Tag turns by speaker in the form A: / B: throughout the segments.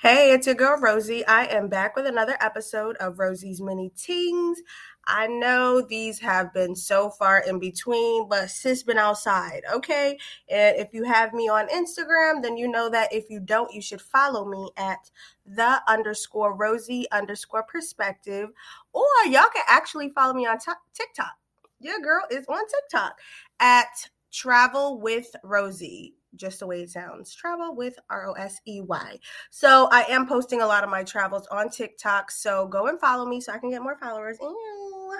A: Hey, it's your girl Rosey. I am back with another episode of Rosey's Mini Tingz. I know these have been so far in between, but sis been outside, okay? And if you have me on Instagram, then you know that if you don't, you should follow me at the underscore Rosey underscore perspective, or y'all can actually follow me on t- TikTok. Your girl is on TikTok at travel with Rosey just the way it sounds travel with r-o-s-e-y so i am posting a lot of my travels on tiktok so go and follow me so i can get more followers. Ew.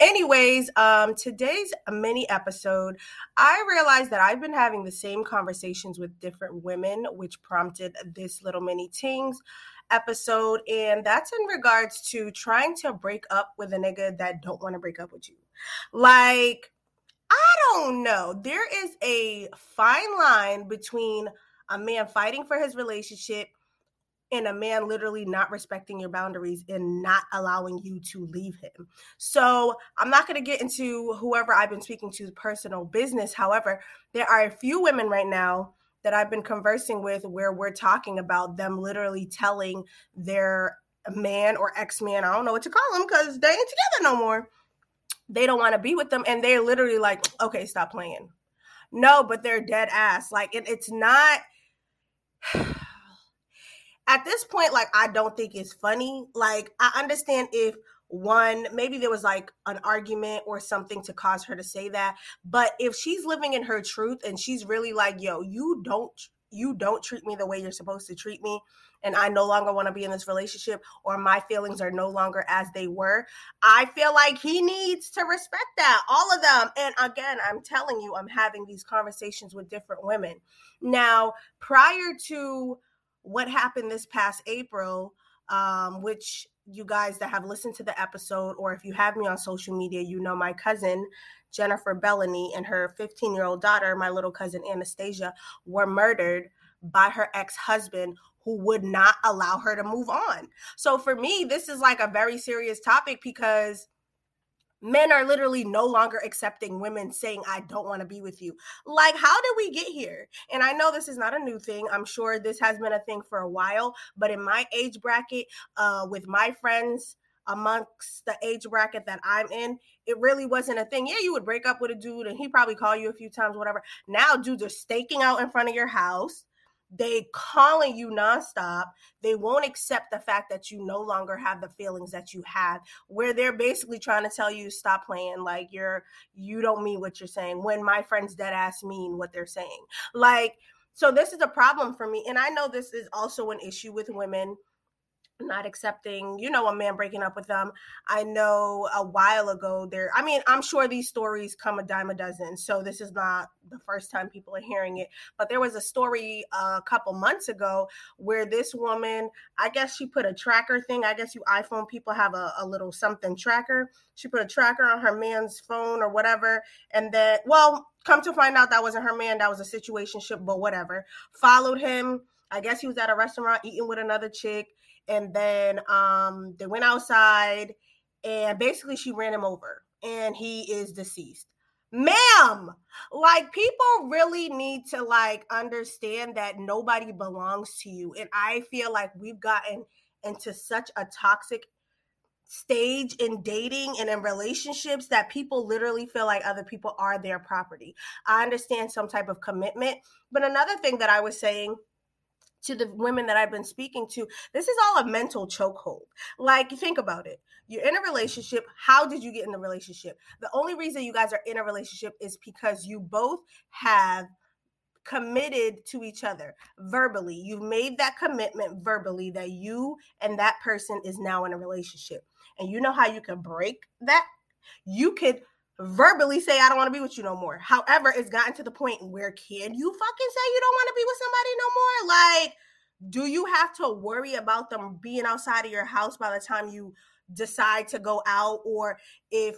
A: anyways um today's mini episode i realized that i've been having the same conversations with different women which prompted this little mini tingz episode and that's in regards to trying to break up with a nigga that don't want to break up with you. Like I don't know. There is a fine line between a man fighting for his relationship and a man literally not respecting your boundaries and not allowing you to leave him. So, I'm not going to get into whoever I've been speaking to's personal business. However, there are a few women right now that I've been conversing with where we're talking about them literally telling their man or ex man, I don't know what to call them because they ain't together no more they don't want to be with them and they're literally like okay stop playing. No but they're dead ass like it, it's not at this point like i don't think it's funny like i understand if one maybe there was like an argument or something to cause her to say that but if she's living in her truth and she's really like yo you don't you don't treat me the way you're supposed to treat me and I no longer want to be in this relationship or my feelings are no longer as they were, I feel like he needs to respect that, all of them. And again, I'm telling you, I'm having these conversations with different women. Now, prior to what happened this past April, um, which you guys that have listened to the episode, or if you have me on social media, you know my cousin Jennifer Bellany and her 15 year old daughter, my little cousin Anastasia, were murdered by her ex husband who would not allow her to move on. So for me, this is like a very serious topic because men are literally no longer accepting women saying i don't want to be with you. Like how did we get here? And i know this is not a new thing. I'm sure this has been a thing for a while but in my age bracket uh with my friends amongst the age bracket that i'm in it really wasn't a thing. Yeah you would break up with a dude and he probably call you a few times whatever. Now dudes are staking out in front of your house they calling you nonstop. They won't accept the fact that you no longer have the feelings that you had, where they're basically trying to tell you stop playing, like you're you don't mean what you're saying. When my friends dead ass mean what they're saying, like so this is a problem for me, and I know this is also an issue with women not accepting, you know, a man breaking up with them. I know a while ago there, I mean, I'm sure these stories come a dime a dozen. So this is not the first time people are hearing it. But there was a story a couple months ago where this woman, I guess she put a tracker thing. I guess you iPhone people have a, a little something tracker. She put a tracker on her man's phone or whatever. And then, well, come to find out that wasn't her man, that was a situation ship, but whatever. Followed him. I guess he was at a restaurant eating with another chick and then um they went outside and basically she ran him over and he is deceased. Ma'am like people really need to like understand that nobody belongs to you and i feel like we've gotten into such a toxic stage in dating and in relationships that people literally feel like other people are their property. I understand some type of commitment but another thing that i was saying to the women that I've been speaking to, this is all a mental chokehold. Like, think about it. You're in a relationship. How did you get in the relationship? The only reason you guys are in a relationship is because you both have committed to each other verbally. You've made that commitment verbally that you and that person is now in a relationship. And you know how you can break that? You could verbally say I don't want to be with you no more. However, it's gotten to the point where can you fucking say you don't want to be with somebody no more? Like, do you have to worry about them being outside of your house by the time you decide to go out or if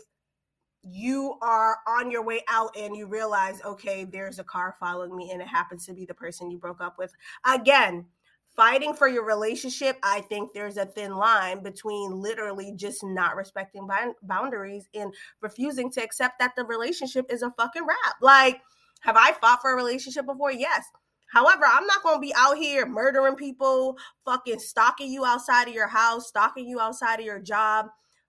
A: you are on your way out and you realize okay there's a car following me and it happens to be the person you broke up with again fighting for your relationship, I think there's a thin line between literally just not respecting boundaries and refusing to accept that the relationship is a fucking wrap. Like, have I fought for a relationship before? Yes. However, I'm not going to be out here murdering people, fucking stalking you outside of your house, stalking you outside of your job,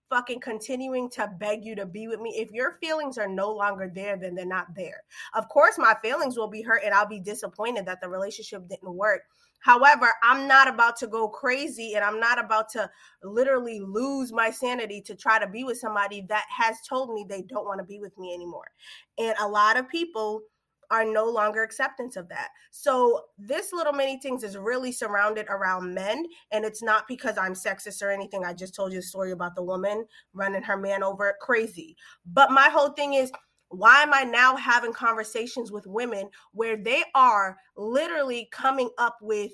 A: fucking continuing to beg you to be with me. If your feelings are no longer there, then they're not there. Of course, my feelings will be hurt and I'll be disappointed that the relationship didn't work. However, I'm not about to go crazy and I'm not about to literally lose my sanity to try to be with somebody that has told me they don't want to be with me anymore. And a lot of people are no longer acceptance of that. So this little mini things is really surrounded around men, and it's not because I'm sexist or anything. I just told you a story about the woman running her man over crazy. But my whole thing is why am I now having conversations with women where they are literally coming up with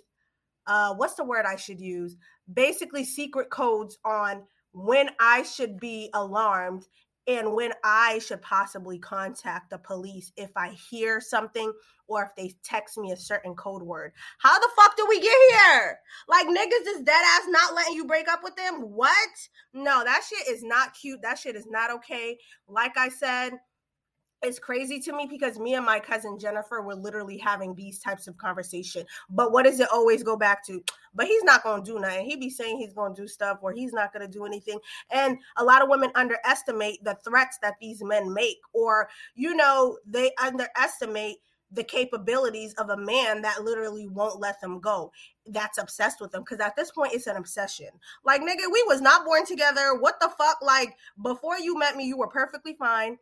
A: uh what's the word I should use? Basically secret codes on when I should be alarmed and when I should possibly contact the police if I hear something or if they text me a certain code word. How the fuck did we get here? Like niggas is dead ass not letting you break up with them? What? No, that shit is not cute. That shit is not okay. Like I said, it's crazy to me because me and my cousin Jennifer were literally having these types of conversation. But what does it always go back to? But he's not going to do nothing. He be saying he's going to do stuff or he's not going to do anything. And a lot of women underestimate the threats that these men make or you know, they underestimate the capabilities of a man that literally won't let them go that's obsessed with them because at this point it's an obsession like nigga we was not born together what the fuck like before you met me you were perfectly fine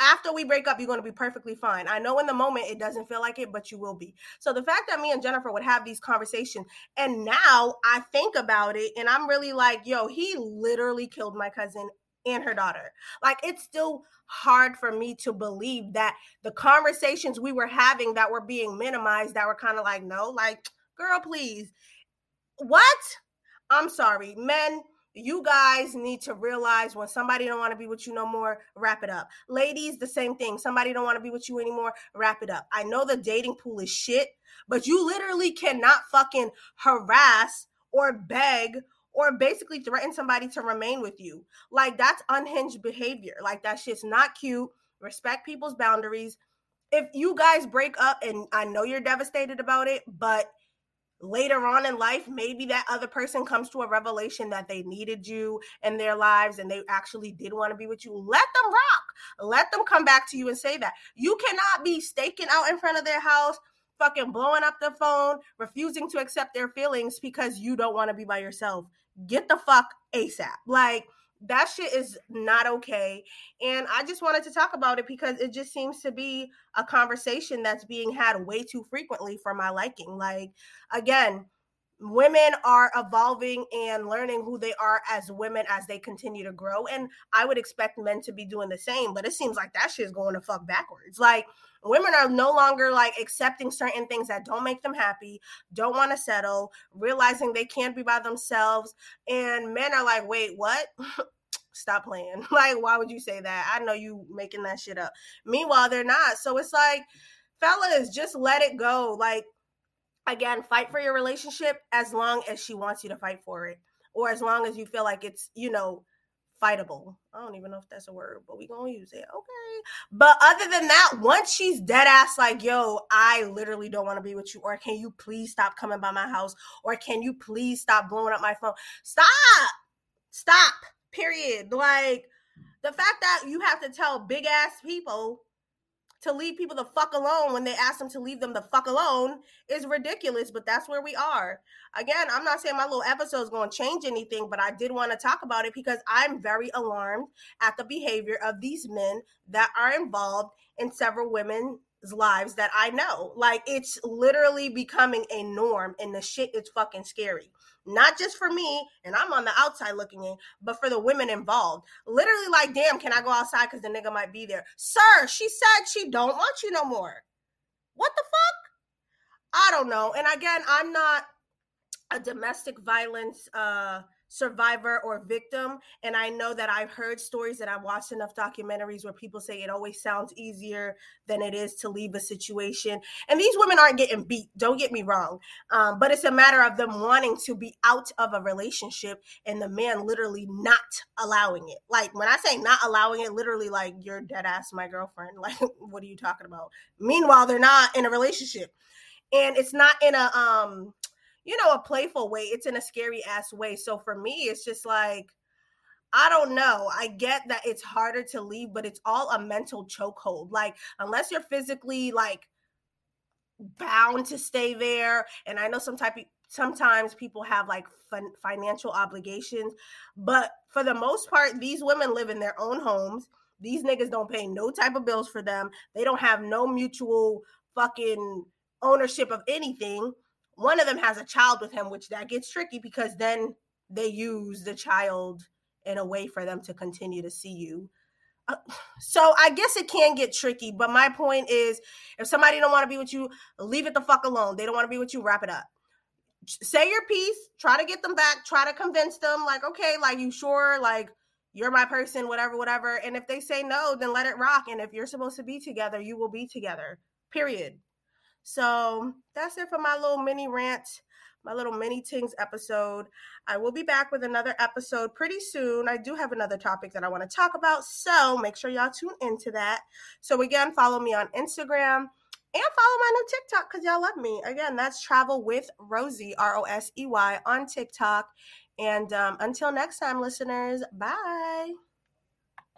A: after we break up, you're going to be perfectly fine. I know in the moment it doesn't feel like it, but you will be. So the fact that me and Jennifer would have these conversations, and now I think about it and I'm really like, yo, he literally killed my cousin and her daughter. Like it's still hard for me to believe that the conversations we were having that were being minimized, that were kind of like, no, like, girl, please. What? I'm sorry, men you guys need to realize when somebody don't want to be with you no more wrap it up. Ladies the same thing somebody don't want to be with you anymore wrap it up. I know the dating pool is shit but you literally cannot fucking harass or beg or basically threaten somebody to remain with you. Like that's unhinged behavior. Like that shit's not cute. Respect people's boundaries. If you guys break up and i know you're devastated about it but later on in life, maybe that other person comes to a revelation that they needed you in their lives and they actually did want to be with you. Let them rock. Let them come back to you and say that. You cannot be staking out in front of their house, fucking blowing up the phone, refusing to accept their feelings because you don't want to be by yourself. Get the fuck ASAP. Like, that shit is not okay. And I just wanted to talk about it because it just seems to be a conversation that's being had way too frequently for my liking. Like, again, women are evolving and learning who they are as women as they continue to grow. And I would expect men to be doing the same, but it seems like that shit is going to fuck backwards. Like, women are no longer like accepting certain things that don't make them happy, don't want to settle, realizing they can't be by themselves. And men are like, wait, what? Stop playing. like, why would you say that? I know you making that shit up. Meanwhile, they're not. So it's like, fellas, just let it go. Like, again, fight for your relationship as long as she wants you to fight for it. Or as long as you feel like it's, you know, fightable. I don't even know if that's a word, but we gonna use it. Okay. But other than that, once she's dead ass like, yo, I literally don't want to be with you, or can you please stop coming by my house, or can you please stop blowing up my phone? Stop. Stop. Period. Like the fact that you have to tell big ass people to leave people the fuck alone when they ask them to leave them the fuck alone is ridiculous, but that's where we are. Again, I'm not saying my little episode is going to change anything, but I did want to talk about it because I'm very alarmed at the behavior of these men that are involved in several women's lives that I know. Like it's literally becoming a norm and the shit is fucking scary not just for me, and I'm on the outside looking in, but for the women involved. Literally, like, damn, can I go outside because the nigga might be there? Sir, she said she don't want you no more. What the fuck? I don't know. And again, I'm not a domestic violence uh survivor or victim. And I know that I've heard stories that I've watched enough documentaries where people say it always sounds easier than it is to leave a situation. And these women aren't getting beat, don't get me wrong. Um, but it's a matter of them wanting to be out of a relationship and the man literally not allowing it. Like when I say not allowing it, literally like you're dead ass my girlfriend. Like, what are you talking about? Meanwhile, they're not in a relationship. and it's not in a um you know a playful way it's in a scary ass way so for me it's just like I don't know. I get that it's harder to leave, but it's all a mental chokehold. Like, unless you're physically like bound to stay there, and I know some type of sometimes people have like financial obligations, but for the most part, these women live in their own homes. These niggas don't pay no type of bills for them. They don't have no mutual fucking ownership of anything. One of them has a child with him, which that gets tricky because then they use the child in a way for them to continue to see you. Uh, so I guess it can get tricky, but my point is if somebody don't want to be with you, leave it the fuck alone. They don't want to be with you, wrap it up. Say your piece, try to get them back, try to convince them like, "Okay, like you sure like you're my person, whatever, whatever." And if they say no, then let it rock. And if you're supposed to be together, you will be together. Period. So, that's it for my little mini rant my little mini tingz episode. I will be back with another episode pretty soon. I do have another topic that I want to talk about, so make sure y'all tune into that. So again, follow me on Instagram and follow my new TikTok because y'all love me. Again, that's Travel with Rosey, R O S E Y, on TikTok. And um, until next time, listeners, bye.